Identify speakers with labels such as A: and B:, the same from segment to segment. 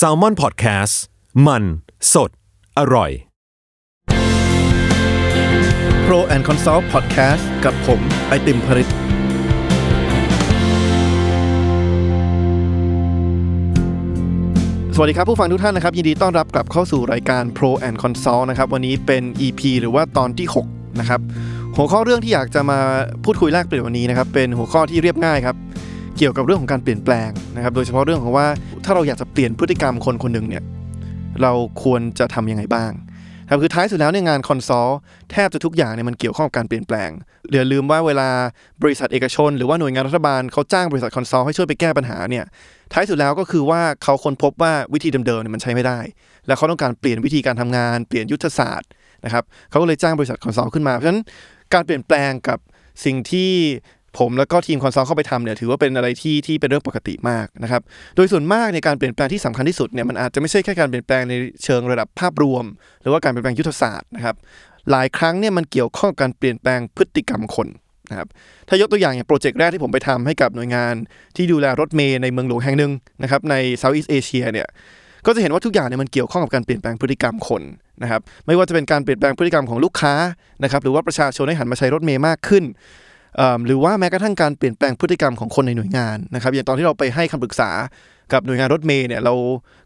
A: s a l ม o n PODCAST มัน สด อร่อย
B: Pro and Consult Podcast กับผม ไอติมผลิตสวัสดีครับ ผู้ฟังทุกท่านนะครับ ยินดีต้อนรับกลับเข้าสู่รายการ Pro and Consult นะครับ วันนี้เป็น EP หรือว่าตอนที่ 6 นะครับ หัวข้อเรื่องที่อยากจะมาพูดคุยแลกเปลี่ยนวันนี้นะครับ เป็นหัวข้อที่เรียบง่ายครับ เกี่ยวกับเรื่องของการเปลี่ยนแปลงนะครับ โดยเฉพาะเรื่องของว่าถ้าเราอยากจะเปลี่ยนพฤติกรรมคนคนหนึ่งเนี่ยเราควรจะทำยังไงบ้างครับคือท้ายสุดแล้วเนี่ยงาน consult แทบจะทุกอย่างเนี่ยมันเกี่ยวข้องกับการเปลี่ยนแปลงอย่าลืมว่าเวลาบริษัทเอกชน หรือว่าหน่วยงานรัฐบาลเขาจ้างบริษัท consult ให้ช่วยไปแก้ปัญหาเนี่ยท้ายสุดแล้วก็คือว่าเขาค้นพบว่าวิธีเดิมๆเนี่ยมันใช้ไม่ได้ แล้วเขาต้องการเปลี่ยนวิธีการทำงานเปลี่ยนยุทธศาสตร์นะครับเขาก็เลยจ้างบริษัท consult ขึ้นมาเพราะฉะนั้นการเปลี่ยนแปลงกับสิ่งที่ ผมแล้วก็ทีม consult เข้าไปทำเนี่ยถือว่าเป็นอะไรที่ที่เป็นเรื่องปกติมากนะครับ โดยส่วนมากในการเปลี่ยนแปลงที่สำคัญที่สุดเนี่ยมันอาจจะไม่ใช่แค่การเปลี่ยนแปลงในเชิงระดับภาพรวม หรือว่าการเปลี่ยนแปลงยุทธศาสตร์นะครับหลายครั้งเนี่ยมันเกี่ยวข้องกับการเปลี่ยนแปลงพฤติกรรมคนนะครับถ้ายกตัวอย่างอย่างโปรเจกต์แรกที่ผมไปทำให้กับหน่วยงานที่ดูแลรถเมย์ในเมืองหลวงแห่งหนึ่งนะครับใน Southeast Asia เนี่ยก็จะเห็นว่าทุกอย่างเนี่ยมันเกี่ยวข้องกับการเปลี่ยนแปลงพฤติกรรมคนนะครับไม่ว่าจะเป็นการเปลี่ยนแปลงพฤติกรรมของลูกค้านะครับหรือว่าประชาชนให้หันมาใช้รถเมย์มากขึ้น หรือว่าแม้กระทั่งการเปลี่ยนแปลงพฤติกรรมของคนในหน่วยงานนะครับอย่างตอนที่เราไปให้คำปรึกษากับหน่วยงานรถเมย์เนี่ยเรา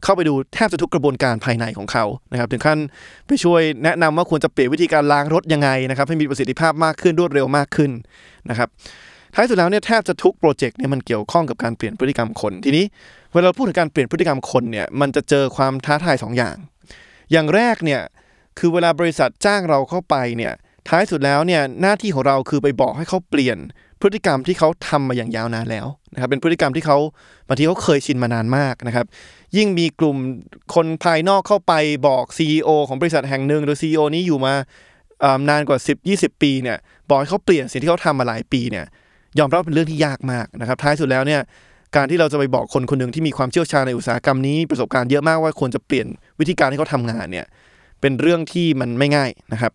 B: เข้าไปดูแทบจะทุกกระบวนการภายในของเขานะครับถึงขั้นไปช่วยแนะนำว่าควรจะเปลี่ยนวิธีการล้างรถยังไงนะครับให้มีประสิทธิภาพมากขึ้นรวดเร็วมากขึ้นนะครับท้ายสุดแล้วเนี่ยแทบจะทุกโปรเจกต์เนี่ยมันเกี่ยวข้องกับการเปลี่ยนพฤติกรรมคนทีนี้เวลาเราพูดถึงการเปลี่ยนพฤติกรรมคนเนี่ยมันจะเจอความท้าทาย2ออย่าง อย่างแรกเนี่ยคือเวลาบริษัทจ้างเราเข้าไปเนี่ย ท้ายสุดแล้วเนี่ยหน้าที่ของเราคือไปบอกให้เขาเปลี่ยนพฤติกรรมที่เขาทำมาอย่างยาวนานแล้วนะครับเป็นพฤติกรรมที่เขาบางทีเขาเคยชินมานานมากนะครับยิ่งมีกลุ่มคนภายนอกเข้าไปบอก CEO ของบริษัทแห่งหนึ่งโดย CEO นี้อยู่มานานกว่า 10-20 ปีเนี่ยบอกให้เขาเปลี่ยนสิ่งที่เขาทำมาหลายปีเนี่ยยอมรับเป็นเรื่องที่ยากมากนะครับท้ายสุดแล้วเนี่ยการที่เราจะไปบอกคนคนหนึ่งที่มีความเชี่ยวชาญในอุตสาหกรรมนี้ประสบการณ์เยอะมากว่าควรจะเปลี่ยนวิธีการที่เขาทางานเนี่ยเป็นเรื่องที่มันไม่ง่ายนะครับ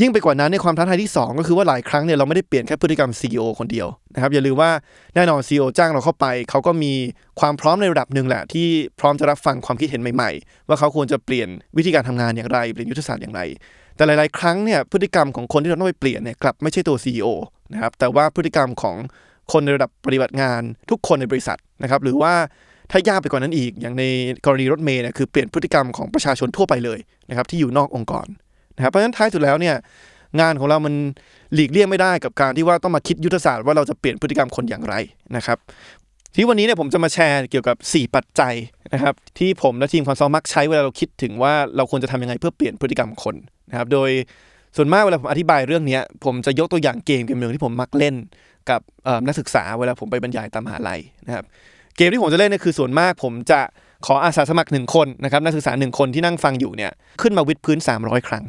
B: ยิ่งไปกว่านั้นในความท้าทายที่ 2 ก็คือว่าหลายครั้งเนี่ยเราไม่ได้เปลี่ยนแค่พฤติกรรม CEO คนเดียวนะครับอย่าลืมว่าแน่นอน CEO จ้างเราเข้าไป เขาก็มีความพร้อมในระดับหนึ่งแหละ ที่พร้อมจะรับฟังความคิดเห็นใหม่ๆ ว่าเขาควรจะเปลี่ยนวิธีการทำงานอย่างไรเปลี่ยนยุทธศาสตร์อย่างไร แต่หลายๆ ครั้งเนี่ยพฤติกรรมของคนที่เราต้องไปเปลี่ยนเนี่ยกลับไม่ใช่ตัว CEO นะครับแต่ว่าพฤติกรรมของคนในระดับปฏิบัติงานทุกคนในบริษัทนะครับหรือว่าถ้ายากไปกว่านั้นอีกอย่างในกรณีรถเมย์เนี่ยคือเปลี่ยนพฤติกรรมของประชาชนทั่วไปเลยนะครับที่อยู่นอกองค์กร นะครับเพราะฉะนั้นท้ายสุดแล้วเนี่ยงานของเรามันหลีกเลี่ยงไม่ได้กับการที่ว่าต้องมาคิดยุทธศาสตร์ว่าเราจะเปลี่ยนพฤติกรรมคนอย่างไรนะครับ ที่วันนี้เนี่ยผมจะมาแชร์เกี่ยวกับ 4 ปัจจัยนะครับ ที่ผมและทีมคอนซัลมักใช้เวลาเราคิดถึงว่าเราควรจะทำยังไงเพื่อเปลี่ยนพฤติกรรมคนนะครับ โดยส่วนมากเวลาผมอธิบายเรื่องนี้ผมจะยกตัวอย่างเกมเกมหนึ่งที่ผมมักเล่นกับนักศึกษาเวลาผมไปบรรยายตามมหาลัยนะครับ เกมที่ผมจะเล่นเนี่ยคือส่วนมากผมจะขออาสาสมัครหนึ่งคนนะครับนักศึกษาหนึ่งคนที่นั่งฟังอยู่เนี่ยขึ้นมาวิดพื้น 300 ครั้ง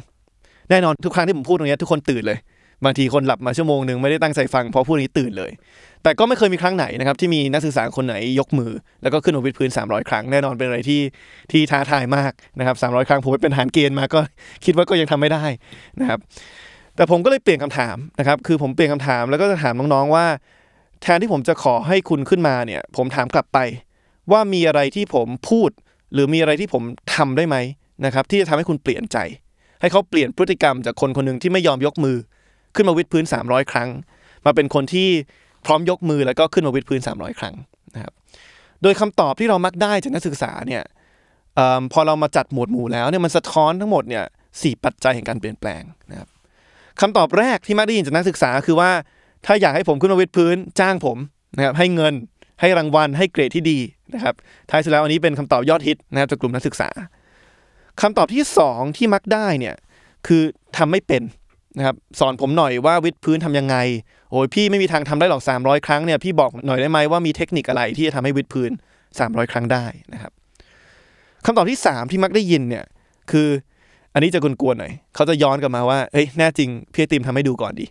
B: แน่นอนทุกครั้งที่ผมพูดตรงนี้ทุกคนตื่นเลยบางทีคนหลับมาชั่วโมงหนึ่งไม่ได้ตั้งใจฟังเพราะพูดนี้ตื่นเลย แต่ก็ไม่เคยมีครั้งไหนนะครับที่มีนักศึกษาคนไหนยกมือ แล้วก็ขึ้นมาวิดพื้น 300 ครั้งแน่นอนเป็นอะไรที่ที่ท้าทายมากนะครับ300 ครั้งผมเป็นทหารเกณฑ์มาก็คิดว่าก็ยังทำไม่ได้นะครับแต่ผมก็เลยเปลี่ยนคำถามนะครับคือผมเปลี่ยนคำถามแล้วก็จะถามน้องๆว่า แทนที่ผมจะขอให้คุณขึ้นมาเนี่ยผมถามกลับไป ว่ามีอะไรที่ผมพูด หรือมีอะไรที่ผมทำได้ไหมนะครับที่จะทำให้คุณเปลี่ยนใจ ให้เขาเปลี่ยนพฤติกรรมจากคนคนหนึ่งที่ไม่ยอมยกมือ ขึ้นมาวิดพื้น 300 ครั้ง มาเป็นคนที่พร้อมยกมือแล้วก็ขึ้นมาวิดพื้น 300 ครั้งนะครับโดยคำตอบที่เรามักได้จากนักศึกษาเนี่ยอพอเรามาจัดหมวดหมู่แล้วเนี่ยมันสะท้อนทั้งหมดเนี่ยสปัจจัยแห่งการเปลี่ยนแปลงนะครับคำตอบแรกที่มักได้ยินจากนักศึกษาคือว่าถ้าอยากให้ผมขึ้นมาวิดพื้นจ้างผมนะครับให้เงินให้รางวัลให้เกรดที่ดีนะครับท้ายสุดแล้วอันนี้เป็นคำตอบยอดฮิตนะครับจากกลุ่มนักศึกษา คำตอบที่ 2 ที่มักได้เนี่ยคือทำไม่เป็นนะครับสอนผมหน่อยว่าวิดพื้นทํำยังไงโอ้ยพี่ไม่มีทางทำได้หรอก 300 ครั้งเนี่ยพี่บอกหน่อยได้ไหมว่ามีเทคนิคอะไรที่จะทำให้วิดพื้น 300 ครั้งได้นะครับคำตอบที่ 3 ที่มักได้ยินเนี่ยคืออันนี้จะกวนๆหน่อยเขาจะย้อนกลับมาว่าเอ้ยแน่จริงพี่ไอติมทำให้ดูก่อนดิ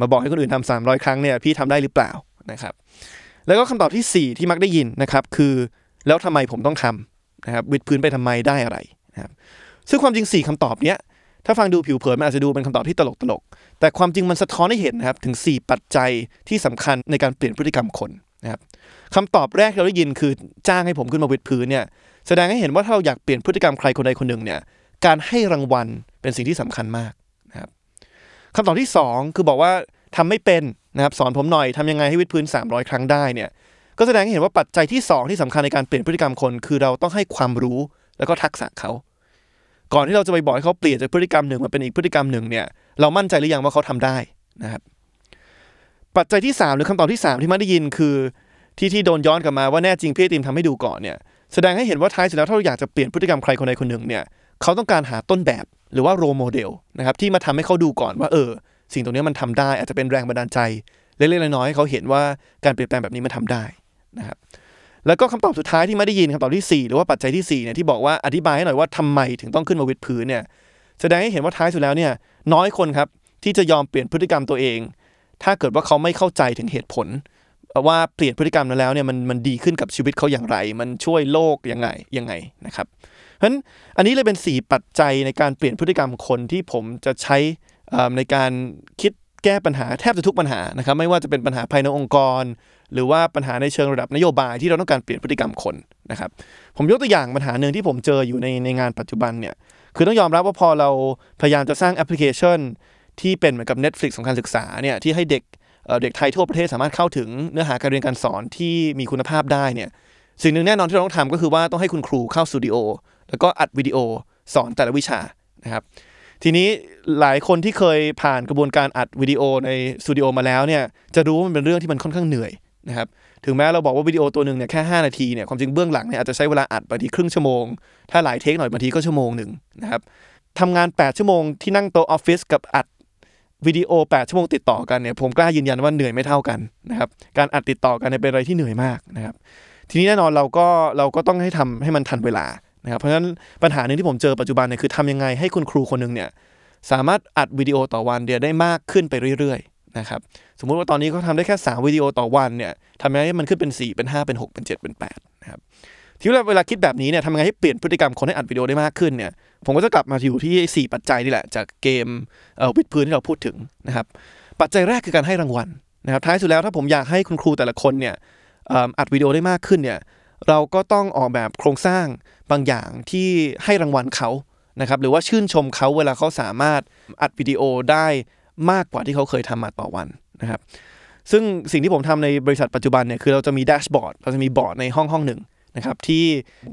B: มาบอกให้คนอื่นทำ300 ครั้งเนี่ยพี่ทำได้หรือเปล่านะครับ แล้วก็คำตอบที่ 4 ที่มักได้ยินนะครับคือแล้วทำไมผมต้องทำนะครับวิดพื้นไปทำไมได้อะไร นะครับซึ่งความจริง 4คำตอบเนี้ยถ้าฟังดูผิวเผินมันอาจจะดูเป็นคำตอบที่ตลกตลกๆแต่ความจริงมันสะท้อนให้เห็นนะครับถึง 4 ปัจจัยที่สำคัญในการเปลี่ยนพฤติกรรมคนนะครับคำตอบแรกที่เราได้ยินคือจ้างให้ผมขึ้นมาวิดพื้นเนี่ยแสดงให้เห็นว่าถ้าเราอยากเปลี่ยนพฤติกรรมใครคนใดคนหนึ่งเนี่ยการให้รางวัลเป็นสิ่งที่สำคัญมากนะครับคำตอบที่ 2 คือบอกว่าทำไม่เป็นนะครับสอนผมหน่อยทำยังไงให้วิดพื้น 300 ครั้งได้เนี่ยก็แสดงให้เห็นว่าปัจจัยที่ 2 ที่สำคัญในการเปลี่ยนพฤติกรรมคน คือเราต้องให้ความรู้ แล้วก็ทักษะเขา ก่อนที่เราจะไปบอกให้เขาเปลี่ยนจากพฤติกรรมหนึ่งมาเป็นอีกพฤติกรรมหนึ่งเนี่ยเรามั่นใจหรือยังว่าเขาทำได้นะครับ ปัจจัยที่ 3 หรือคำตอบที่ 3 ที่ม่ได้ยินคือที่ที่โดนย้อนกลับมาว่าแน่จริงพี่ติมทำให้ดูก่อนเนี่ยแสดงให้เห็นว่าท้ายสุดแล้วถ้าเราอยากจะเปลี่ยนพฤติกรรมใครคนใดคนหนึ่งเนี่ยเขาต้องการหาต้นแบบหรือว่าโรโมเดลนะครับที่มาทำให้เขาดูก่อนว่าเออ สิ่งตรงนี้มันทำได้อาจจะเป็นแรงบันดาลใจเล็กๆน้อยๆให้เขาเห็นว่าการเปลี่ยนแปลงแบบนี้มันทำได้นะครับ แล้วก็คำตอบสุดท้ายที่ไม่ได้ยินคำตอบที่ 4 หรือว่าปัจจัยที่4เนี่ยที่บอกว่าอธิบายให้หน่อยว่าทำไมถึงต้องขึ้นมาวิดพื้นเนี่ยแสดงให้เห็นว่าท้ายสุดแล้วเนี่ยน้อยคนครับที่จะยอมเปลี่ยนพฤติกรรมตัวเอง ถ้าเกิดว่าเขาไม่เข้าใจถึงเหตุผล ว่าเปลี่ยนพฤติกรรมนั้นแล้วเนี่ยมันมันดีขึ้นกับชีวิตเขาอย่างไร มันช่วยโลกยังไงยังไงนะครับเพราะฉะนั้นอันนี้เลยเป็น 4 ปัจจัยในการเปลี่ยนพฤติกรรมคนที่ผมจะใช้ในการคิดแก้ปัญหาแทบจะทุกปัญหานะครับไม่ว่าจะเป็นปัญหาภายในองค์กร หรือว่าปัญหาในเชิงระดับนโยบายที่เราต้องการเปลี่ยนพฤติกรรมคนนะครับผมยกตัวอย่างปัญหาหนึ่งที่ผมเจออยู่ในในงานปัจจุบันเนี่ยคือต้องยอมรับว่าพอเราพยายามจะสร้างแอปพลิเคชัน ที่เป็นเหมือนกับ Netflix ของการศึกษาเนี่ยที่ให้เด็กเด็กไทยทั่วประเทศสามารถเข้าถึงเนื้อหาการเรียนการสอนที่มีคุณภาพได้เนี่ยสิ่งหนึ่งแน่นอนที่เราต้องทำก็คือว่าต้องให้คุณครูเข้าสตูดิโอแล้วก็อัดวิดีโอสอนแต่ละวิชานะครับทีนี้หลายคนที่เคยผ่านกระบวนการอัดวิดีโอในสตูดิโอมาแล้วเนี่ยจะรู้ว่ามันเป็นเรื่องที่มันค่อนข้างเหนื่อย นะครับถึงแม้เราบอกว่าวิดีโอตัวหนึ่งเนี่ยแค่ 5 นาทีเนี่ยความจริงเบื้องหลังเนี่ยอาจจะใช้เวลาอัดบางทีครึ่งชั่วโมง ถ้าหลายเทคหน่อยบางทีก็ชั่วโมงหนึ่งนะครับทำงาน 8 ชั่วโมงที่นั่งโต๊ะออฟฟิศกับอัดวิดีโอ 8 ชั่วโมงติดต่อกันเนี่ยผมกล้ายืนยันว่าเหนื่อยไม่เท่ากันนะครับการอัดติดต่อกันเนี่ยเป็นอะไรที่เหนื่อยมากนะครับทีนี้แน่นอนเราก็เราก็ต้องให้ทำให้มันทันเวลานะครับเพราะฉะนั้นปัญหาหนึ่งที่ผมเจอปัจจุบันเนี่ยคือทำยังไงให้คุณครูคนหนึ่งเนี่ยสามารถอัดวิดีโอต่อวันเดียวได้มากขึ้นไปเรื่อย นะครับสมมุติว่าตอนนี้เขาทำได้แค่ 3 วิดีโอต่อวันเนี่ยทำยังไงให้มันขึ้นเป็น 4 เป็น 5 เป็น 6 เป็น 7 เป็น8นะครับที่เวลาคิดแบบนี้เนี่ยทำยังไงให้เปลี่ยนพฤติกรรมคนให้อัดวิดีโอได้มากขึ้นเนี่ยผมก็จะกลับมาอยู่ที่ 4 ปัจจัยนี่แหละ จากเกมเอ่อวิดพื้นที่เราพูดถึงนะครับปัจจัยแรกคือการให้รางวัลนะครับท้ายสุดแล้วถ้าผมอยากให้คุณครูแต่ละคนเนี่ยอัดวิดีโอได้มากขึ้นเนี่ยเราก็ต้องออกแบบโครงสร้างบางอย่างที่ให้รางวัลเขานะครับหรือว่าชื่นชมเขาเวลาเขาสามารถอัดวิดีโอได้ มากกว่าที่เขาเคยทำมาต่อวันนะครับ ซึ่งสิ่งที่ผมทำในบริษัทปัจจุบันเนี่ยคือเราจะมีแดชบอร์ดเราจะมีบอร์ดในห้องห้องหนึ่งนะครับที่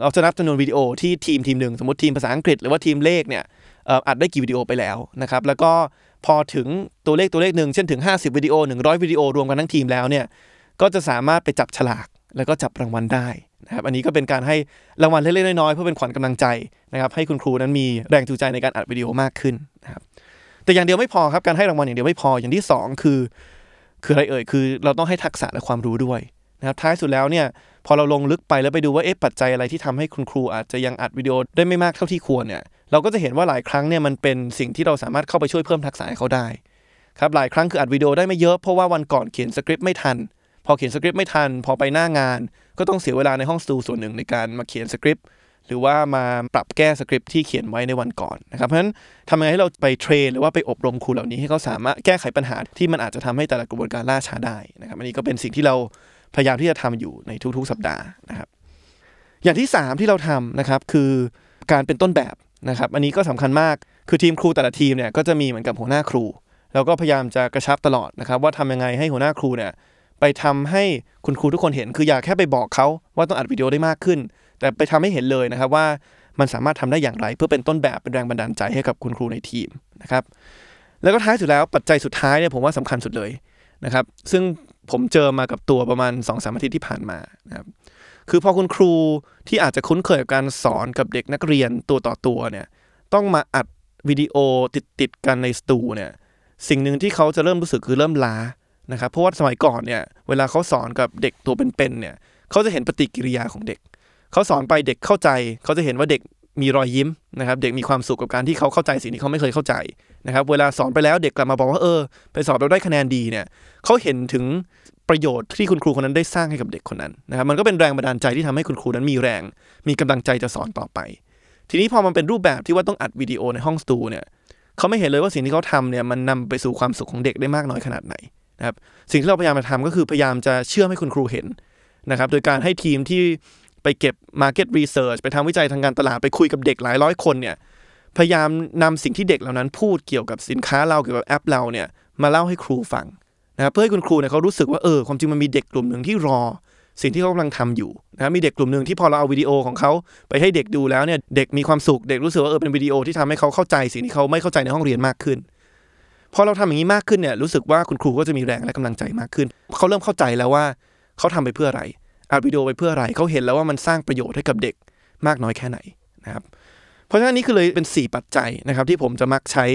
B: เราจะนับจำนวนวิดีโอที่ทีมทีมหนึ่งสมมติทีมภาษาอังกฤษหรือว่าทีมเลขเนี่ยอัดได้กี่วิดีโอไปแล้วนะครับ แล้วก็พอถึงตัวเลขตัวเลขหนึ่งเช่นถึง 50 วิดีโอ 100 วิดีโอรวมกันทั้งทีมแล้วเนี่ยก็จะสามารถไปจับฉลากแล้วก็จับรางวัลได้นะครับอันนี้ก็เป็นการให้รางวัลเล็กๆน้อยๆเพื่อเป็นขวัญกำลังใจนะครับให้คุณครูนั้นมีแรงจูงใจในการอัดวิดีโอมากขึ้น แต่อย่างเดียวไม่พอครับการให้รางวัลอย่างเดียวไม่พออย่างที่ 2 คือ คืออะไรเอ่ยคือ เราต้องให้ทักษะและความรู้ด้วยนะครับท้ายสุดแล้วเนี่ยพอเราลงลึกไปแล้วไปดูว่าเอ๊ะปัจจัยอะไรที่ทำให้คุณครูอาจจะยังอัดวิดีโอได้ไม่มากเท่าที่ควรเนี่ยเราก็จะเห็นว่าหลายครั้งเนี่ยมันเป็นสิ่งที่เราสามารถเข้าไปช่วยเพิ่มทักษะให้เขาได้ครับหลายครั้งคืออัดวิดีโอได้ไม่เยอะเพราะว่าวันก่อนเขียนสคริปต์ไม่ทัน พอเขียนสคริปต์ไม่ทัน พอไปหน้างาน ก็ต้องเสียเวลาในห้องสตูส่วนหนึ่งในการมาเขียนสคริปต์ หรือว่ามาปรับแก้สคริปต์ที่เขียนไว้ในวันก่อนนะครับ เพราะฉะนั้นทำยังไงให้เราไปเทรนหรือว่าไปอบรมครูเหล่านี้ให้เขาสามารถแก้ไขปัญหาที่มันอาจจะทำให้แต่ละกระบวนการล่าช้าได้นะครับ อันนี้ก็เป็นสิ่งที่เราพยายามที่จะทำอยู่ในทุกๆ สัปดาห์นะครับ อย่างที่ 3 ที่เราทำนะครับคือการเป็นต้นแบบนะครับ อันนี้ก็สำคัญมากคือทีมครูแต่ละทีมเนี่ยก็จะมีเหมือนกับหัวหน้าครู แล้วก็พยายามจะกระชับตลอดนะครับว่าทำยังไงให้หัวหน้าครูเนี่ย ไปทำให้คุณครูทุกคนเห็น คืออย่าแค่ไปบอกเขาว่าต้องอัดวิดีโอได้มากขึ้น แต่ไปทำให้เห็นเลยนะครับว่ามันสามารถทำได้อย่างไร เพื่อเป็นต้นแบบเป็นแรงบันดาลใจให้กับคุณครูในทีมนะครับแล้วก็ท้ายสุดแล้วปัจจัยสุดท้ายเนี่ยผมว่าสำคัญสุดเลยนะครับซึ่งผมเจอมากับตัวประมาณ2อสามอาทิตย์ที่ผ่านมานะครับคือพอคุณครูที่อาจจะคุ้นเคยกับการสอนกับเด็กนักเรียนตัวต่อตัวเนี่ยต้องมาอัดวิดีโอติดติดกันในสตูเนี่ยสิ่งหนึ่งที่เขาจะเริ่มรู้สึกคือเริ่มล้า นะครับเพราะว่าสมัยก่อนเนี่ยเวลาเขาสอนกับเด็กตัวเป็นๆเนี่ยเขาจะเห็นปฏิกิริยาของเด็ก เขาสอนไปเด็กเข้าใจ เขาจะเห็นว่าเด็กมีรอยยิ้มนะครับเด็กมีความสุขกับการที่เขาเข้าใจสิ่งที่เขาไม่เคยเข้าใจนะครับเวลาสอนไปแล้วเด็กกลับมาบอกว่าเออ ไปสอบเราได้คะแนนดีเนี่ยเขาเห็นถึงประโยชน์ที่คุณครูคนนั้นได้สร้างให้กับเด็กคนนั้นนะครับมันก็เป็นแรงบันดาลใจที่ทำให้คุณครูนั้นมีแรง มีกำลังใจจะสอนต่อไป ทีนี้พอมันเป็นรูปแบบที่ว่าต้องอัดวิดีโอในห้องสตูเนี่ยเขาไม่เห็นเลยว่าสิ่งที่เขาทำเนี่ยมันนำไปสู่ความสุขของเด็กได้มากน้อยขนาดไหน นะครับสิ่งที่เราพยายามจะทำก็คือพยายามจะเชื่อมให้คุณครูเห็นนะครับโดยการให้ทีมที่ไปเก็บ Market Research ไปทำวิจัยทางการตลาดไปคุยกับเด็กหลายร้อยคนเนี่ยพยายามนำสิ่งที่เด็กเหล่านั้นพูดเกี่ยวกับสินค้าเราเกี่ยวกับแอปเราเนี่ยมาเล่าให้ครูฟังนะครับเพื่อให้คุณครูเนี่ยเขารู้สึกว่าเออความจริงมันมีเด็กกลุ่มหนึ่งที่รอ สิ่งที่เขากำลังทำอยู่นะครับมีเด็กกลุ่มหนึ่งที่พอเราเอาวิดีโอของเขาไปให้เด็กดูแล้วเนี่ยเด็กมีความสุขเด็กรู้สึกว่าเออเป็นวิดีโอที่ทำให้เขาเข้าใจสิ่งที่เขาไม่เข้าใจในห้องเรียนมากขึ้น พอเราทำอย่างนี้มากขึ้นเนี่ยรู้สึกว่าคุณครูก็จะมีแรงและกำลังใจมากขึ้น เขาเริ่มเข้าใจแล้วว่าเขาทำไปเพื่ออะไรอัดวิดีโอไปเพื่ออะไรเขาเห็นแล้วว่ามันสร้างประโยชน์ให้กับเด็กมากน้อยแค่ไหนนะครับเพราะฉะนั้นนี่คือเลยเป็น 4 ปัจจัยนะครับที่ผมจะมักใช้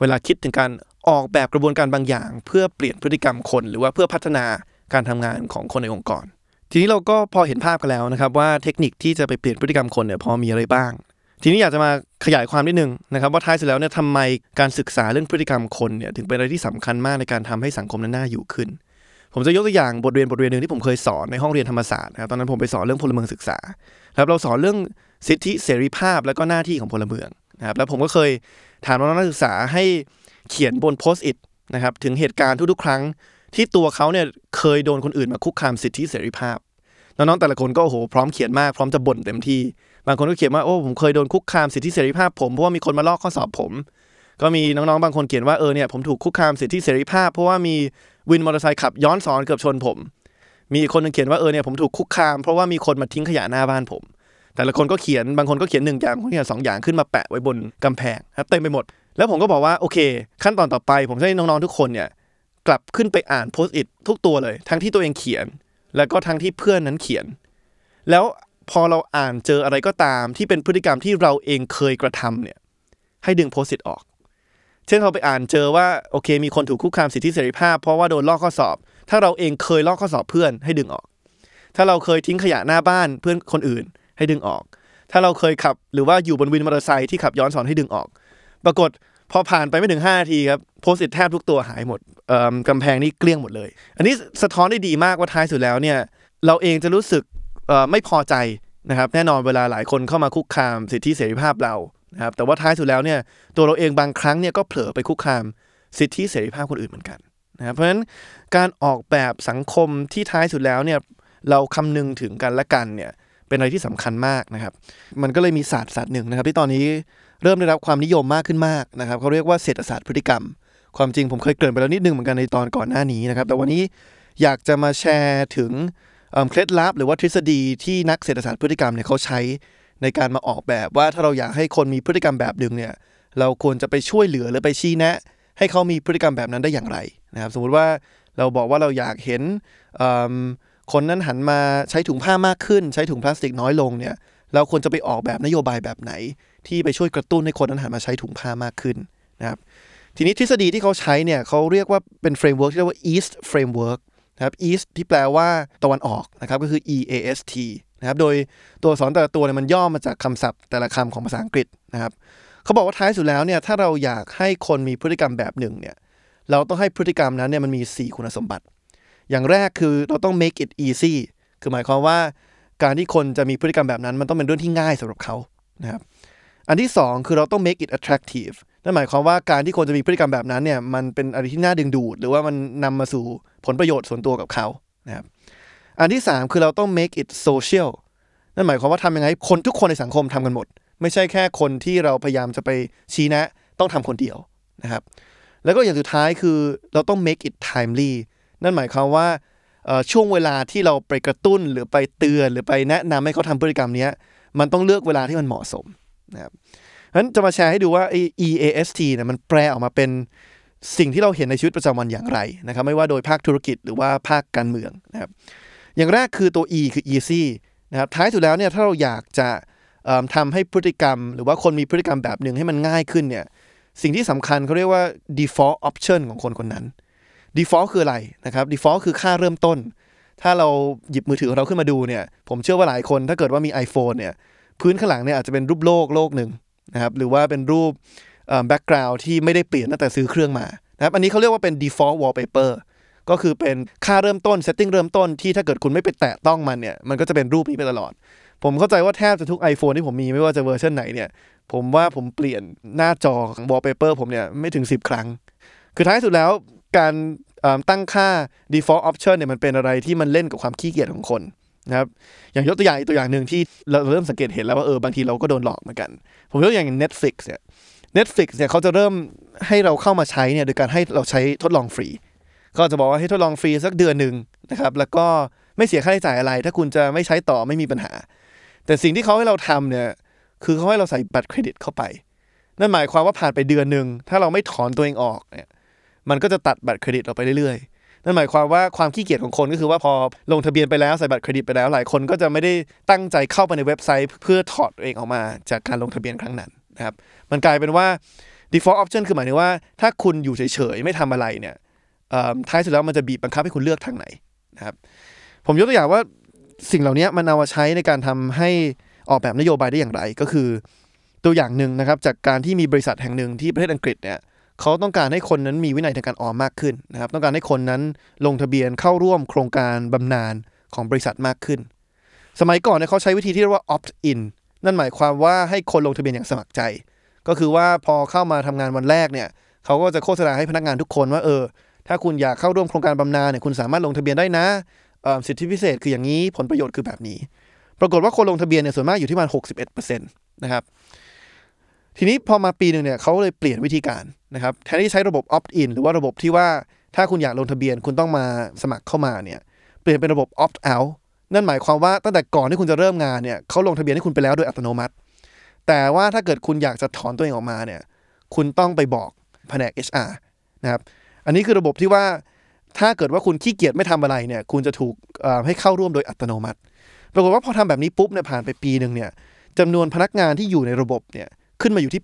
B: เวลาคิดถึงการออกแบบกระบวนการบางอย่าง เพื่อเปลี่ยนพฤติกรรมคน หรือว่าเพื่อพัฒนาการทำงานของคนในองค์กร ทีนี้เราก็พอเห็นภาพกันแล้วนะครับว่าเทคนิคที่จะไปเปลี่ยนพฤติกรรมคนเนี่ยพอมีอะไรบ้าง ทีนี้อยากจะมาขยายความนิดนึงนะครับว่าท้ายสุดแล้วเนี่ยทำไมการศึกษาเรื่องพฤติกรรมคนเนี่ยถึงเป็นอะไรที่สำคัญมากในการทำให้สังคมนั้นน่าอยู่ขึ้น ผมจะยกตัวอย่างบทเรียนบทเรียนหนึ่งที่ผมเคยสอนในห้องเรียนธรรมศาสตร์นะครับตอนนั้นผมไปสอนเรื่องพลเมืองศึกษาครับเราสอนเรื่องสิทธิเสรีภาพและก็หน้าที่ของพลเมืองนะครับแล้วผมก็เคยถามน้องนักศึกษาให้เขียนบนโพสต์อิทนะครับถึงเหตุการณ์ทุกๆ ครั้ง ที่ตัวเขาเนี่ยเคยโดนคนอื่นมาคุกคามสิทธิเสรีภาพน้องๆแต่ละคนก็โอ้โหพร้อมเขียนมากพร้อมจะบ่นเต็มที่ บางคนก็เขียนว่าโอ้ผมเคยโดนคุกคามสิทธิเสรีภาพผมเพราะว่ามีคนมาลอกข้อสอบผม ก็มีน้องๆบางคนเขียนว่าเออเนี่ยผมถูกคุกคามสิทธิเสรีภาพ เพราะว่ามีวินมอเตอร์ไซค์ขับย้อนสอนเกือบชนผม มีคนนึงเขียนว่าเออเนี่ยผมถูกคุกคาม เพราะว่ามีคนมาทิ้งขยะหน้าบ้านผม แต่ละคนก็เขียนบางคนก็เขียนหนึ่งอย่างคนเขียนสองอย่างขึ้นมาแปะไว้บนกำแพงครับเต็มไปหมด แล้วผมก็บอกว่าโอเค ขั้นตอนต่อไป ผมจะให้น้องๆทุกคนเนี่ยกลับขึ้นไปอ่านโพสต์อิททุกตัวเลย ทั้งที่ตัวเองเขียน แล้วก็ทั้งที่เพื่อนนั้นเขียน แล้ว พอเราอ่านเจออะไรก็ตามที่เป็นพฤติกรรมที่เราเองเคยกระทำเนี่ยให้ดึงโพสต์อิทออก เช่นเราไปอ่านเจอว่าโอเค มีคนถูกคุกคามสิทธิเสรีภาพ เพราะว่าโดนลอกข้อสอบ ถ้าเราเองเคยลอกข้อสอบเพื่อนให้ดึงออก ถ้าเราเคยทิ้งขยะหน้าบ้านเพื่อนคนอื่นให้ดึงออก ถ้าเราเคยขับหรือว่าอยู่บนวินมอเตอร์ไซค์ที่ขับย้อนสอนให้ดึงออก ปรากฏพอผ่านไปไม่ถึง5นาทีครับโพสต์อิทแทบทุกตัวหายหมดกำแพงนี่เกลี้ยงหมดเลย อันนี้สะท้อนได้ดีมากว่าท้ายสุดแล้วเนี่ยเราเองจะรู้สึก ไม่พอใจนะครับแน่นอนเวลาหลายคนเข้ามาคุกคามสิทธิเสรีภาพเรานะครับแต่ว่าท้ายสุดแล้วเนี่ยตัวเราเองบางครั้งเนี่ยก็เผลอไปคุกคามสิทธิเสรีภาพคนอื่นเหมือนกันนะครับเพราะฉะนั้นการออกแบบสังคมที่ท้ายสุดแล้วเนี่ยเราคำนึงถึงกันและกันเนี่ยเป็นอะไรที่สำคัญมากนะครับ มันก็เลยมีศาสตร์ศาสตร์หนึ่งนะครับ ที่ตอนนี้เริ่มได้รับความนิยมมากขึ้นมากนะครับเขาเรียกว่าเศรษฐศาสตร์พฤติกรรม ความจริงผมเคยเกริ่นไปแล้วนิดนึงเหมือนกันในตอนก่อนหน้านี้นะครับ แต่วันนี้อยากจะมาแชร์ถึง เคล็ดลับหรือว่าทฤษฎีที่นักเศรษฐศาสตร์พฤติกรรมเนี่ยเขาใช้ในการมาออกแบบว่าถ้าเราอยากให้คนมีพฤติกรรมแบบหนึ่งเนี่ยเราควรจะไปช่วยเหลือหรือไปชี้แนะ ให้เขามีพฤติกรรมแบบนั้นได้อย่างไรนะครับ สมมุติว่าเราบอกว่าเราอยากเห็นคนนั้นหันมาใช้ถุงผ้ามากขึ้น ใช้ถุงพลาสติกน้อยลงเนี่ยเราควรจะไปออกแบบนโยบายแบบไหน ที่ไปช่วยกระตุ้นให้คนนั้นหันมาใช้ถุงผ้ามากขึ้นนะครับทีนี้ทฤษฎีที่เขาใช้เนี่ยเขาเรียกว่าเป็น framework ที่เรียกว่า East Framework นะครับ East ที่แปลว่าตะวันออกนะครับก็คือ E A S T นะครับโดยตัวสอนแต่ละตัวเนี่ยมันย่อมาจากคำศัพท์แต่ละคำของภาษาอังกฤษนะครับเขาบอกว่าท้ายสุดแล้วเนี่ยถ้าเราอยากให้คนมีพฤติกรรมแบบหนึ่งเนี่ยเราต้องให้พฤติกรรมนั้นเนี่ยมันมี 4 คุณสมบัติ อย่างแรกคือเราต้อง make it easy คือหมายความว่าการที่คนจะมีพฤติกรรมแบบนั้นมันต้องเป็นเรื่องที่ง่ายสำหรับเขานะครับอันที่ 2 คือเราต้อง make it attractive นั่นหมายความว่าการที่คนจะมีพฤติกรรมแบบนั้นเนี่ยมันเป็นอะไรที่น่าดึงดูด หรือว่ามันนำมาสู่ผลประโยชน์ส่วนตัวกับเขานะครับอันที่ 3 คือเราต้อง make it social นั่นหมายความว่าทำยังไงคนทุกคนในสังคมทำกันหมด ไม่ใช่แค่คนที่เราพยายามจะไปชี้แนะต้องทำคนเดียวนะครับ แล้วก็อย่างสุดท้ายคือเราต้อง make it timely นั่นหมายความว่าช่วงเวลาที่เราไปกระตุ้นหรือไปเตือนหรือไปแนะนำให้เขาทำพฤติกรรมนี้มันต้องเลือกเวลาที่มันเหมาะสมนะครับ เพราะฉะนั้นจะมาแชร์ให้ดูว่า EAST เนี่ยมันแปลออกมาเป็นสิ่งที่เราเห็นในชีวิตประจำวันอย่างไรนะครับ ไม่ว่าโดยภาคธุรกิจหรือว่าภาคการเมืองนะครับ อย่างแรกคือตัว E คือ easy นะครับ ท้ายสุดแล้วเนี่ยถ้าเราอยากจะทำให้พฤติกรรม หรือว่าคนมีพฤติกรรมแบบหนึ่งให้มันง่ายขึ้นเนี่ย สิ่งที่สำคัญเขาเรียกว่า default option ของคนคนนั้น default คืออะไรนะครับ default คือค่าเริ่มต้น ถ้าเราหยิบมือถือของเราขึ้นมาดูเนี่ย ผมเชื่อว่าหลายคนถ้าเกิดว่ามี iPhone เนี่ย พื้นข้างหลังเนี่ยอาจจะเป็นรูปโลกโลกหนึ่ง นะครับหรือว่าเป็นรูป background ที่ไม่ได้เปลี่ยนตั้งแต่ซื้อเครื่องมานะครับอันนี้เขาเรียกว่าเป็น default wallpaper ก็คือเป็นค่าเริ่มต้น setting เริ่มต้นที่ถ้าเกิดคุณไม่ไปแตะต้องมันเนี่ยมันก็จะเป็นรูปนี้ไปตลอด ผมเข้าใจว่าแทบจะทุก iPhone ที่ผมมีไม่ว่าจะเวอร์ชันไหนเนี่ยผมว่าผมเปลี่ยนหน้าจอของ wallpaper ผมเนี่ยไม่ถึง 10 ครั้ง คือท้ายสุดแล้วการตั้งค่า default option เนี่ยมันเป็นอะไรที่มันเล่นกับความขี้เกียจของคน นะครับอย่างยกตัวอย่างอีกตัวอย่างหนึ่งที่เราเริ่มสังเกตเห็นแล้วว่าเออบางทีเราก็โดนหลอกเหมือนกัน ผมยกตัวอย่าง Netflix เนี่ย Netflix เนี่ยเขาจะเริ่มให้เราเข้ามาใช้เนี่ยโดยการให้เราใช้ทดลองฟรี ก็จะบอกว่าให้ทดลองฟรีสักเดือนหนึ่งนะครับแล้วก็ไม่เสียค่าใช้จ่ายอะไร ถ้าคุณจะไม่ใช้ต่อไม่มีปัญหา แต่สิ่งที่เขาให้เราทำเนี่ยคือเขาให้เราใส่บัตรเครดิตเข้าไป นั่นหมายความว่าผ่านไปเดือนหนึ่งถ้าเราไม่ถอนตัวเองออกเนี่ยมันก็จะตัดบัตรเครดิตเราไปเรื่อยๆ นั่นหมายความว่าความขี้เกียจของคนก็คือว่าพอลงทะเบียนไปแล้วใส่บัตรเครดิตไปแล้วหลายคนก็จะไม่ได้ตั้งใจเข้าไปในเว็บไซต์ เพื่อถอดตัวเองออกมาจากการลงทะเบียนครั้งนั้นนะครับมันกลายเป็นว่า default option คือหมายถึงว่า ถ้าคุณอยู่เฉยๆไม่ทำอะไรเนี่ยท้ายสุดแล้วมันจะบีบบังคับให้คุณเลือกทางไหนนะครับผมยกตัวอย่างว่าสิ่งเหล่านี้มันเอามาใช้ในการทำให้ออกแบบนโยบายได้อย่างไรก็คือ ตัวอย่างหนึ่งนะครับจากการที่มีบริษัทแห่งหนึ่งที่ประเทศอังกฤษเนี่ย เขาต้องการให้คนนั้นมีวินัยทางการออมมากขึ้นนะครับ ต้องการให้คนนั้นลงทะเบียนเข้าร่วมโครงการบำนาญของบริษัทมากขึ้น สมัยก่อนเนี่ยเขาใช้วิธีที่เรียกว่า opt in นั่นหมายความว่าให้คนลงทะเบียนอย่างสมัครใจ ก็คือว่าพอเข้ามาทำงานวันแรกเนี่ยเขาก็จะโฆษณาให้พนักงานทุกคนว่าเออ ถ้าคุณอยากเข้าร่วมโครงการบำนาญเนี่ยคุณสามารถลงทะเบียนได้นะสิทธิพิเศษคืออย่างนี้ผลประโยชน์คือแบบนี้ ปรากฏว่าคนลงทะเบียนเนี่ยส่วนมากอยู่ที่ประมาณ61%นะครับ ทีนี้พอมาปีหนึ่งเนี่ยเขาเลยเปลี่ยนวิธีการนะครับแทนที่ใช้ระบบ opt in หรือว่าระบบที่ว่าถ้าคุณอยากลงทะเบียนคุณต้องมาสมัครเข้ามาเนี่ยเปลี่ยนเป็นระบบ opt out นั่นหมายความว่าตั้งแต่ก่อนที่คุณจะเริ่มงานเนี่ยเขาลงทะเบียนให้คุณไปแล้วโดยอัตโนมัติ แต่ว่าถ้าเกิดคุณอยากจะถอนตัวเองออกมาเนี่ยคุณต้องไปบอกแผนก HR นะครับอันนี้คือระบบที่ว่าถ้าเกิดว่าคุณขี้เกียจไม่ทำอะไรเนี่ยคุณจะถูกให้เข้าร่วมโดยอัตโนมัติ ปรากฏว่าพอทำแบบนี้ปุ๊บเนี่ยผ่านไปปีหนึ่งเนี่ยจำนวนพนักงานที่อยู่ในระบบเนี่ย ขึ้นมาอยู่ที่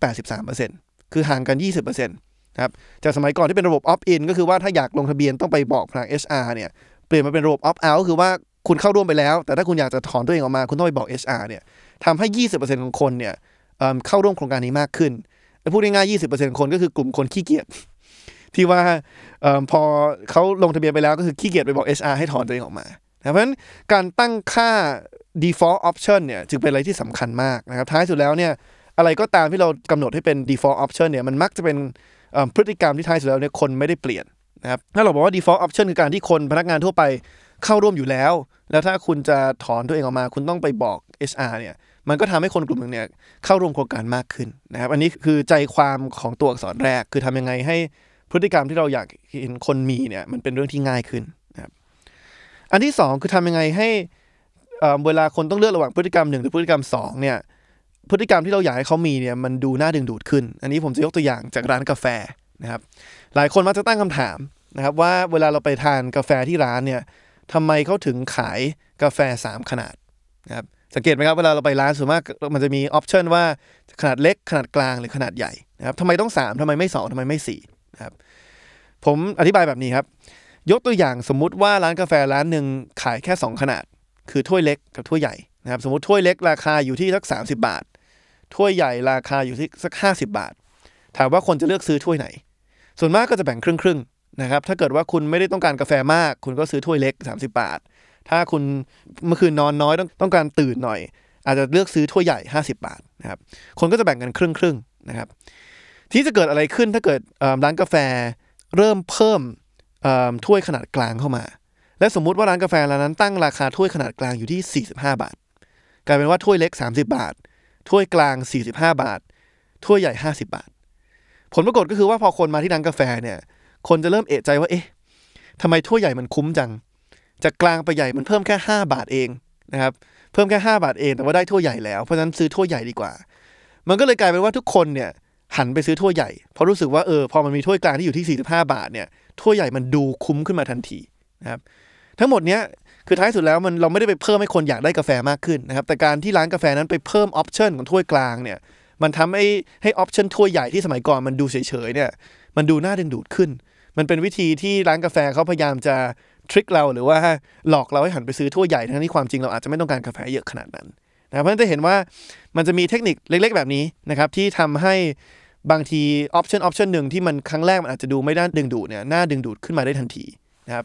B: 83%คือห่างกัน 20%นะครับจากสมัยก่อนที่เป็นระบบ opt in ก็คือว่าถ้าอยากลงทะเบียนต้องไปบอกทาง HR เนี่ยเปลี่ยนมาเป็นระบบ opt out คือว่าคุณเข้าร่วมไปแล้ว แต่ถ้าคุณอยากจะถอนตัวเองออกมาคุณต้องไปบอก HR เนี่ยทำให้ 20%ของคนเนี่ยเข้าร่วมโครงการนี้มากขึ้นพูดง่ายๆ20%ของคนก็คือกลุ่มคนขี้เกียจที่ว่าอพอเขาลงทะเบียนไปแล้วก็คือขี้เกียจไปบอก HR ให้ถอนตัวเองออกมาเพราะฉะนั้นการตั้งค่า default option เนี่ยจึงเป็นอะไรที่สำคัญมากนะครับท้ายสุดแล้วเนี่ย อะไรก็ตามที่เรากำหนดให้เป็น default option เนี่ยมันมักจะเป็นพฤติกรรมที่ท้ายสุดแล้วเนี่ยคนไม่ได้เปลี่ยนนะครับถ้าเราบอกว่า default option คือการที่คนพนักงานทั่วไปเข้าร่วมอยู่แล้ว แล้วถ้าคุณจะถอนตัวเองออกมา คุณต้องไปบอก HR เนี่ยมันก็ทำให้คนกลุ่มหนึ่งเนี่ยเข้าร่วมโครงการมากขึ้นนะครับอันนี้คือใจความของตัวอักษรแรก คือทำยังไงให้พฤติกรรมที่เราอยากเห็นคนมีเนี่ยมันเป็นเรื่องที่ง่ายขึ้นนะครับอันที่ 2 คือทำยังไงให้เวลาคนต้องเลือกระหว่างพฤติกรรมหนึ่งหรือพฤติกรรม2เนี่ย พฤติกรรมที่เราอยากให้เขามีเนี่ยมันดูน่าดึงดูดขึ้น อันนี้ผมจะยกตัวอย่างจากร้านกาแฟนะครับ หลายคนมักจะตั้งคำถามนะครับว่าเวลาเราไปทานกาแฟที่ร้านเนี่ยทำไมเขาถึงขายกาแฟ 3 ขนาดนะครับสังเกตไหมครับเวลาเราไปร้านส่วนมากมันจะมีออปชันว่าขนาดเล็กขนาดกลางหรือขนาดใหญ่นะครับทำไมต้อง 3ทำไมไม่ 2ทำไมไม่4นะครับผมอธิบายแบบนี้ครับ ยกตัวอย่างสมมุติว่าร้านกาแฟร้านหนึ่งขายแค่ 2 ขนาด คือถ้วยเล็กกับถ้วยใหญ่นะครับสมมติถ้วยเล็กราคาอยู่ที่สัก30 บาท ถ้วยใหญ่ราคาอยู่ที่สัก 50 บาท ถามว่าคนจะเลือกซื้อถ้วยไหน ส่วนมากก็จะแบ่งครึ่งครึ่งนะครับ ถ้าเกิดว่าคุณไม่ได้ต้องการกาแฟมาก คุณก็ซื้อถ้วยเล็ก 30 บาท ถ้าคุณเมื่อคืนนอนน้อยต้องต้องการตื่นหน่อย อาจจะเลือกซื้อถ้วยใหญ่ 50 บาทนะครับ คนก็จะแบ่งกันครึ่งครึ่งนะครับ ที่จะเกิดอะไรขึ้นถ้าเกิดร้านกาแฟเริ่มเพิ่มถ้วยขนาดกลางเข้ามา และสมมุติว่าร้านกาแฟร้านนั้นตั้งราคาถ้วยขนาดกลางอยู่ที่ 45 บาท กลายเป็นว่าถ้วยเล็ก 30 บาท ถ้วยกลาง 45 บาท ถ้วยใหญ่ 50 บาท ผลปรากฏก็คือว่าพอคนมาที่ร้านกาแฟเนี่ย คนจะเริ่มเอะใจว่า เอ๊ะทำไมถ้วยใหญ่มันคุ้มจัง จากกลางไปใหญ่มันเพิ่มแค่ 5 บาทเองนะครับ เพิ่มแค่ 5 บาทเอง แต่ว่าได้ถ้วยใหญ่แล้ว เพราะฉะนั้นซื้อถ้วยใหญ่ดีกว่า มันก็เลยกลายเป็นว่าทุกคนเนี่ยหันไปซื้อถ้วยใหญ่ เพราะรู้สึกว่าเออพอมันมีถ้วยกลางที่อยู่ที่ 45 บาทเนี่ยถ้วยใหญ่มันดูคุ้มขึ้นมาทันทีนะครับ ทั้งหมดเนี้ย คือท้ายสุดแล้วมันเราไม่ได้ไปเพิ่มให้คนอยากได้กาแฟมากขึ้นนะครับ แต่การที่ร้านกาแฟนั้นไปเพิ่มออปชันของถ้วยกลางเนี่ย มันทำให้ให้ออปชันถ้วยใหญ่ที่สมัยก่อนมันดูเฉยๆเนี่ย มันดูน่าดึงดูดขึ้น มันเป็นวิธีที่ร้านกาแฟเขาพยายามจะ trick เราหรือว่าหลอกเราให้หันไปซื้อถ้วยใหญ่ทั้งที่ความจริงเราอาจจะไม่ต้องการกาแฟเยอะขนาดนั้นนะเพราะฉะนั้นจะเห็นว่ามันจะมีเทคนิคเล็กๆ แบบนี้นะครับที่ทำให้บางที option option หนึ่งที่มันครั้งแรกมันอาจจะดูไม่น่าดึงดูดเนี่ยน่าดึงดูดขึ้นมาได้ทันทีนะครับ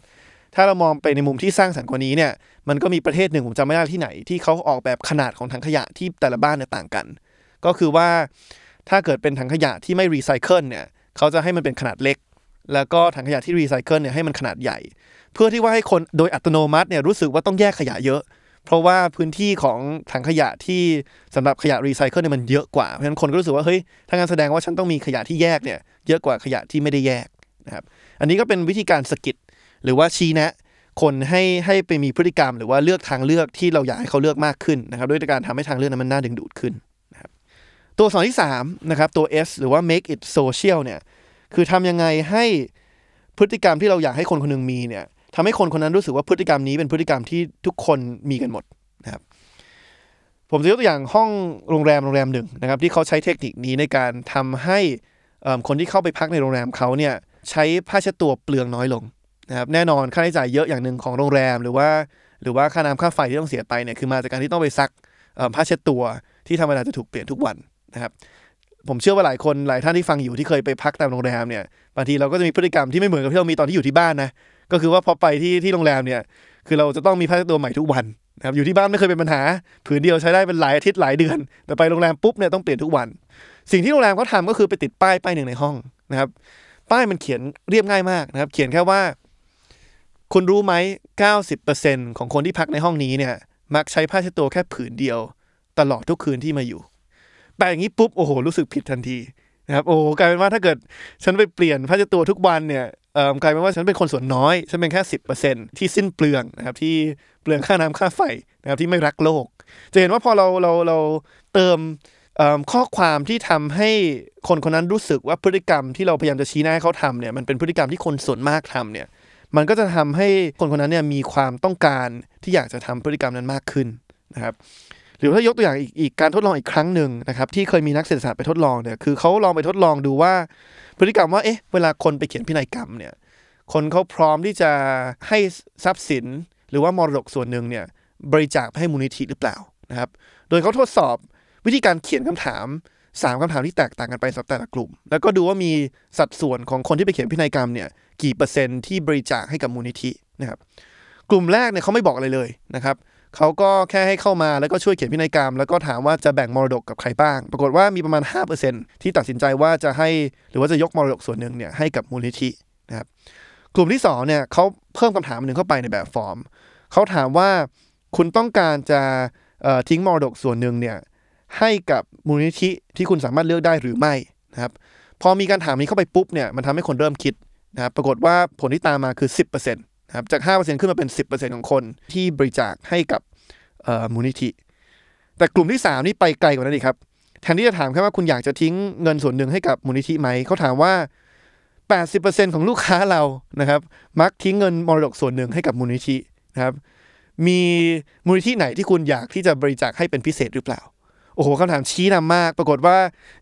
B: ถ้าเรามองไปในมุมที่สร้างสรรค์กว่านี้เนี่ย มันก็มีประเทศหนึ่งผมจำไม่ได้ที่ไหน ที่เขาออกแบบขนาดของถังขยะที่แต่ละบ้านเนี่ยต่างกัน ก็คือว่าถ้าเกิดเป็นถังขยะที่ไม่รีไซเคิลเนี่ยเขาจะให้มันเป็นขนาดเล็ก แล้วก็ถังขยะที่รีไซเคิลเนี่ยให้มันขนาดใหญ่ เพื่อที่ว่าให้คนโดยอัตโนมัติเนี่ยรู้สึกว่าต้องแยกขยะเยอะ เพราะว่าพื้นที่ของถังขยะที่สำหรับขยะรีไซเคิลเนี่ยมันเยอะกว่าเพราะฉะนั้นคนก็รู้สึกว่าเฮ้ยถ้างั้นแสดงว่าฉันต้องมีขยะที่แยกเนี่ยเยอะกว่าขยะที่ไม่ได้แยกนะครับอันนี้ก็เป็นวิธีการสะกิด หรือว่าชี้แนะคนให้ให้ไปมีพฤติกรรม หรือว่าเลือกทางเลือกที่เราอยากให้เขาเลือกมากขึ้นนะครับ ด้วยการทำให้ทางเลือกนั้นมันน่าดึงดูดขึ้นนะครับตัวสอนที่3นะครับตัว S หรือว่า make it social เนี่ยคือทำยังไงให้พฤติกรรมที่เราอยากให้คนคนหนึงมีเนี่ยทำให้คนคนนั้นรู้สึกว่าพฤติกรรมนี้เป็นพฤติกรรมที่ทุกคนมีกันหมดนะครับผมจะยกตัวอย่างห้องโรงแรมโรงแรมหนึ่งนะครับที่เขาใช้เทคนิคนี้ในการทำให้คนที่เข้าไปพักในโรงแรมเขาเนี่ยใช้ผ้าเช็ดตัวเปลืองน้อยลง นะครับแน่นอนค่าใช้จ่ายเยอะอย่างหนึ่งของโรงแรม หรือว่าหรือว่าค่าน้ำค่าไฟที่ต้องเสียไปเนี่ยคือมาจากการที่ต้องไปซักผ้าเช็ดตัวที่ธรรมดาจะถูกเปลี่ยนทุกวันนะครับผมเชื่อว่าหลายคนหลายท่านที่ฟังอยู่ที่เคยไปพักตามโรงแรมเนี่ยบางทีเราก็จะมีพฤติกรรมที่ไม่เหมือนกับที่เรามีตอนที่อยู่ที่บ้านนะก็คือว่าพอไปที่ที่โรงแรมเนี่ยคือเราจะต้องมีผ้าเช็ดตัวใหม่ทุกวันนะครับอยู่ที่บ้านไม่เคยเป็นปัญหา ผืนเดียวใช้ได้เป็นหลายอาทิตย์หลายเดือน แต่ไปโรงแรมปุ๊บเนี่ยต้องเปลี่ยนทุกวัน สิ่งที่โรงแรมเขาทำก็คือไปติดป้ายป้ายหนึ่งในห้องนะครับป้ายมันเขียนเรียบง่ายมากนะครับ เขียนแค่ว่า คุณรู้ไหม 90%ของคนที่พักในห้องนี้เนี่ย มักใช้ผ้าเช็ดตัวแค่ผืนเดียว ตลอดทุกคืนที่มาอยู่ แปลอย่างนี้ปุ๊บ โอ้โห รู้สึกผิดทันทีนะครับ โอ้กลายเป็นว่าถ้าเกิดฉันไปเปลี่ยนผ้าเช็ดตัวทุกวันเนี่ยเออกลายเป็นว่าฉันเป็นคนส่วนน้อย ฉันเป็นแค่ 10%ที่สิ้นเปลืองนะครับ ที่เปลืองค่าน้ำค่าไฟนะครับที่ไม่รักโลก จะเห็นว่าพอเราเราเราเติมเอิ่มข้อความที่ทำให้คนคนนั้นรู้สึกว่าพฤติกรรมที่เราพยายามจะชี้หน้าให้เขาทำเนี่ยมันเป็นพฤติกรรมที่คนส่วนมากทำเนี่ย มันก็จะทำให้คนคนนั้นเนี่ยมีความต้องการที่อยากจะทำพฤติกรรมนั้นมากขึ้นนะครับหรือถ้ายกตัวอย่างอีกอีกการทดลองอีกครั้งหนึ่งนะครับที่เคยมีนักเศรษฐศาสตร์ไปทดลองเนี่ยคือเขาลองไปทดลองดูว่าพฤติกรรมว่าเอ๊ะเวลาคนไปเขียนพินัยกรรมเนี่ยคนเขาพร้อมที่จะให้ทรัพย์สิน หรือว่ามรดกส่วนหนึ่งเนี่ยบริจาคให้มูลนิธิหรือเปล่านะครับ โดยเขาทดสอบวิธีการเขียนคำถาม 3คำถามที่แตกต่างกันไปสำหรับแต่ละกลุ่ม แล้วก็ดูว่ามีสัดส่วนของคนที่ไปเขียนพินัยกรรมเนี่ยกี่เปอร์เซ็นต์ที่บริจาคให้กับมูลนิธินะครับกลุ่มแรกเนี่ยเขาไม่บอกอะไรเลยนะครับเขาก็แค่ให้เข้ามาแล้วก็ช่วยเขียนพินัยกรรม แล้วก็ถามว่าจะแบ่งมรดกกับใครบ้าง ปรากฏว่ามีประมาณ 5%ที่ตัดสินใจว่าจะให้หรือว่าจะยกมรดกส่วนหนึ่งเนี่ยให้กับมูลนิธินะครับกลุ่มที่สองเนี่ยเขาเพิ่มคำถามหนึ่งเข้าไปในแบบฟอร์มเขาถามว่าคุณต้องการจะทิ้งมรดกส่วนหนึ่งเนี่ย ให้กับมูลนิธิที่คุณสามารถเลือกได้หรือไม่นะครับพอมีการถามนี้เข้าไปปุ๊บเนี่ยมันทำให้คนเริ่มคิดนะครับปรากฏว่าผลที่ตามมาคือ 10%นะครับจาก 5%ขึ้นมาเป็น 10%ของคนที่บริจาคให้กับมูลนิธิ แต่กลุ่มที่ 3 นี่ไปไกลกว่านั้นอีกครับแทนที่จะถามแค่ว่าคุณอยากจะทิ้งเงินส่วนหนึ่งให้กับมูลนิธิไหมเขาถามว่า 80%ของลูกค้าเรานะครับ มักทิ้งเงินมรดกส่วนหนึ่งให้กับมูลนิธินะครับ มีมูลนิธิไหนที่คุณอยากที่จะบริจาคให้เป็นพิเศษหรือเปล่า โอ้โหคำถามชี้นำมาก ปรากฏว่า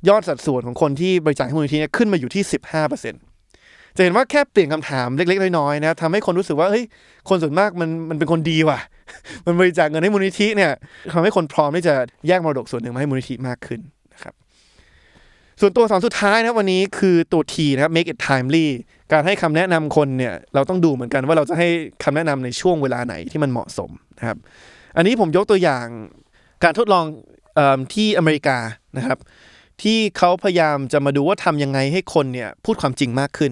B: ยอดสัดส่วนของคนที่บริจาคให้มูลนิธิเนี่ยขึ้นมาอยู่ที่ 15%จะเห็นว่าแค่เปลี่ยนคำถามเล็กๆ น้อยๆนะทำให้คนรู้สึกว่าเฮ้ยคนส่วนมากมันมันเป็นคนดีว่ะ มันบริจาคเงินให้มูลนิธิเนี่ยทำให้คนพร้อมที่จะแยกมรดกส่วนหนึ่งมาให้มูลนิธิมากขึ้นนะครับ ส่วนตัวสอนสุดท้ายนะวันนี้คือตัว T นะครับ make it timely การให้คำแนะนำคนเนี่ยเราต้องดูเหมือนกันว่าเราจะให้คำแนะนำในช่วงเวลาไหนที่มันเหมาะสมนะครับ อันนี้ผมยกตัวอย่างการทดลอง ที่อเมริกานะครับ ที่เขาพยายามจะมาดูว่าทำยังไงให้คนเนี่ยพูดความจริงมากขึ้น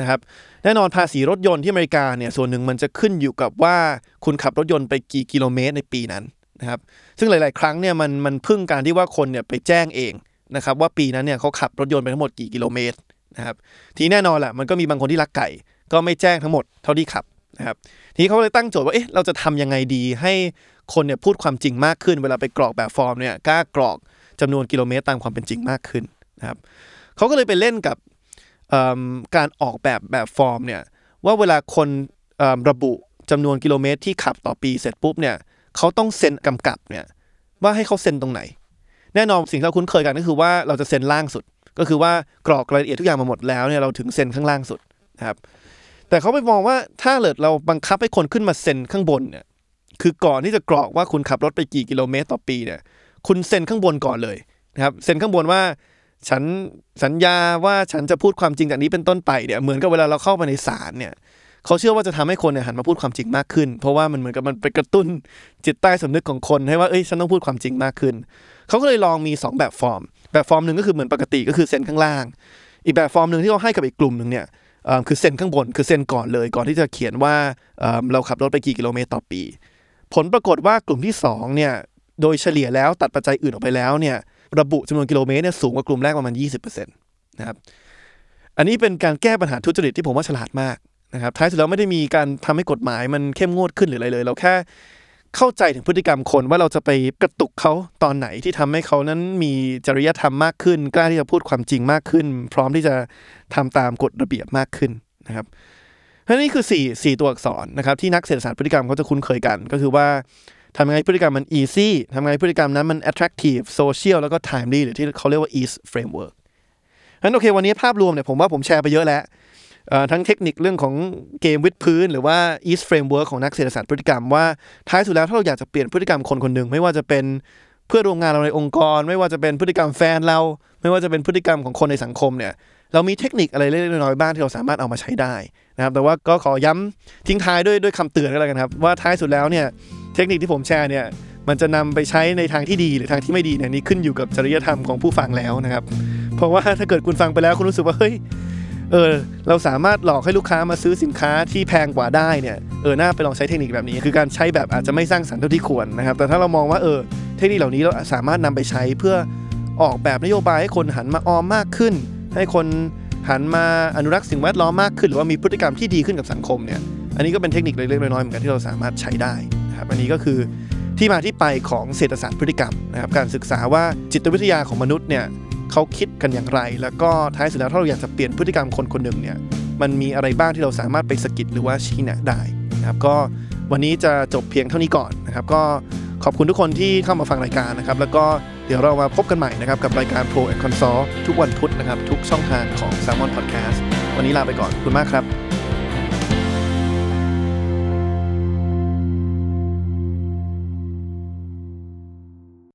B: นะครับแน่นอนภาษีรถยนต์ที่อเมริกาเนี่ยส่วนหนึ่งมันจะขึ้นอยู่กับว่าคุณขับรถยนต์ไปกี่กิโลเมตรในปีนั้นนะครับซึ่งหลาย ๆ ครั้งเนี่ยมันมันพึ่งการที่ว่าคนเนี่ยไปแจ้งเองนะครับว่าปีนั้นเนี่ยเขาขับรถยนต์ไปทั้งหมดกี่กิโลเมตรนะครับทีแน่นอนแหละมันก็มีบางคนที่รักไก่ ก็ไม่แจ้งทั้งหมดเท่าที่ขับ นะครับทีนี้เขาเลยตั้งโจทย์ว่าเอ๊ะเราจะทำยังไงดีให้คนเนี่ยพูดความจริงมากขึ้น เวลาไปกรอกแบบฟอร์มเนี่ยกล้ากรอกจำนวนกิโลเมตรตามความเป็นจริงมากขึ้นนะครับเขาก็เลยไปเล่นกับการออกแบบแบบฟอร์มเนี่ยว่าเวลาคนระบุจำนวนกิโลเมตรที่ขับต่อปีเสร็จปุ๊บเนี่ยเขาต้องเซ็นกำกับเนี่ยว่าให้เขาเซ็นตรงไหน แน่นอนสิ่งที่เราคุ้นเคยกันก็คือว่าเราจะเซ็นล่างสุด ก็คือว่ากรอกรายละเอียดทุกอย่างมาหมดแล้วเนี่ยเราถึงเซ็นข้างล่างสุดนะครับ แต่เขาไปมองว่าถ้าเกิดเราบังคับให้คนขึ้นมาเซ็นข้างบนเนี่ยคือก่อนที่จะกรอกว่าคุณขับรถไปกี่กิโลเมตรต่อปีเนี่ยคุณเซ็นข้างบนก่อนเลยนะครับเซ็นข้างบนว่าฉันสัญญาว่าฉันจะพูดความจริงจากนี้เป็นต้นไปเนี่ยเหมือนกับเวลาเราเข้าไปในศาลเนี่ยเขาเชื่อว่าจะทำให้คนเนี่ยหันมาพูดความจริงมากขึ้น เพราะว่ามันเหมือนกับมันไปกระตุ้นจิตใต้สำนึกของคนให้ว่าเอ้ยฉันต้องพูดความจริงมากขึ้นเขาก็เลยลองมี 2 แบบฟอร์ม แบบฟอร์มหนึ่งก็คือเหมือนปกติก็คือเซ็นข้างล่าง อีกแบบฟอร์มหนึ่งที่เขาให้กับอีกกลุ่มหนึ่งเนี่ยก็คือเซ็นข้างบนคือเซ็นก่อนเลยก่อนที่จะเขียนว่าเราขับรถไปกี่กิโลเมตรต่อปี ผลปรากฏว่ากลุ่มที่2เนี่ยโดยเฉลี่ยแล้วตัดปัจจัยอื่นออกไปแล้วเนี่ยระบุจำนวนกิโลเมตรเนี่ยสูงกว่ากลุ่มแรกประมาณ 20%นะครับอันนี้เป็นการแก้ปัญหาทุจริตที่ผมว่าฉลาดมากนะครับท้ายสุดแล้วไม่ได้มีการทำให้กฎหมายมันเข้มงวดขึ้นหรืออะไรเลย เราแค่ เข้าใจถึงพฤติกรรมคนว่าเราจะไปกระตุกเขาตอนไหนที่ทำให้เขานั้นมีจริยธรรมมากขึ้น กล้าที่จะพูดความจริงมากขึ้น พร้อมที่จะทำตามกฎระเบียบมากขึ้นนะครับเพราะนี่คือ4 4ตัวอักษรนะครับที่นักเศรษฐศาสตร์พฤติกรรมเขาจะคุ้นเคยกัน ก็คือว่าทำยังไงพฤติกรรมมัน easy ทำยังไงพฤติกรรมนั้นมัน attractive social แล้วก็ timely หรือที่เขาเรียกว่า ease framework งั้นโอเควันนี้ภาพรวมเนี่ยผมว่าผมแชร์ไปเยอะแล้ว ทั้งเทคนิคเรื่องของเกมวิดพื้น หรือว่า ease framework ของนักเศรษฐศาสตร์พฤติกรรมว่าท้ายสุดแล้วถ้าเราอยากจะเปลี่ยนพฤติกรรมคนคนหนึ่งไม่ว่าจะเป็นเพื่อนร่วมงานเราในองค์กร ไม่ว่าจะเป็นพฤติกรรมแฟนเรา ไม่ว่าจะเป็นพฤติกรรมของคนในสังคมเนี่ยเรามีเทคนิคอะไรเล็กๆน้อยๆบ้างที่เราสามารถเอามาใช้ได้นะครับแต่ว่าก็ขอย้ำทิ้งท้ายด้วยด้วยคำเตือนก็แล้วกันครับว่าท้ายสุดแล้วเนี่ยเทคนิคที่ผมแชร์เนี่ยมันจะนำไปใช้ในทางที่ดีหรือทางที่ไม่ดีเนี่ยนี่ขึ้นอยู่กับจริยธรรมของผู้ฟังแล้วนะครับ เพราะว่าถ้าเกิดคุณฟังไปแล้วคุณรู้สึกว่าเฮ้ย เออเราสามารถหลอกให้ลูกค้ามาซื้อสินค้าที่แพงกว่าได้เนี่ยเออน่าไปลองใช้เทคนิคแบบนี้ คือการใช้แบบอาจจะไม่สร้างสรรค์เท่าที่ควรนะครับแต่ถ้าเรามองว่าเออเทคนิคเหล่านี้เราสามารถนำไปใช้เพื่อออกแบบนโยบายให้คนหันมาออมมากขึ้น ให้คนหันมาอนุรักษ์สิ่งแวดล้อมมากขึ้น หรือว่ามีพฤติกรรมที่ดีขึ้นกับสังคมเนี่ยอันนี้ก็เป็นเทคนิคเล็กๆน้อยๆเหมือนกันที่เราสามารถใช้ได้นะครับอันนี้ก็คือที่มาที่ไปของเศรษฐศาสตร์พฤติกรรมนะครับการศึกษาว่าจิตวิทยาของมนุษย์เนี่ย เขาคิดกันอย่างไร แล้วก็ท้ายสุดแล้วถ้าเราอยากจะเปลี่ยนพฤติกรรมคนคนหนึ่งเนี่ยมันมีอะไรบ้างที่เราสามารถไปสกิดหรือว่าชี้แนะได้นะครับก็วันนี้จะจบเพียงเท่านี้ก่อนนะครับ ก็ขอบคุณทุกคนที่เข้ามาฟังรายการนะครับ แล้วก็เดี๋ยวเรามาพบกันใหม่นะครับ กับรายการ Pro and Consult ทุกวันพุธนะครับ ทุกช่องทางของ Salmon Podcast วันนี้ลาไปก่อนขอบคุณมากครับ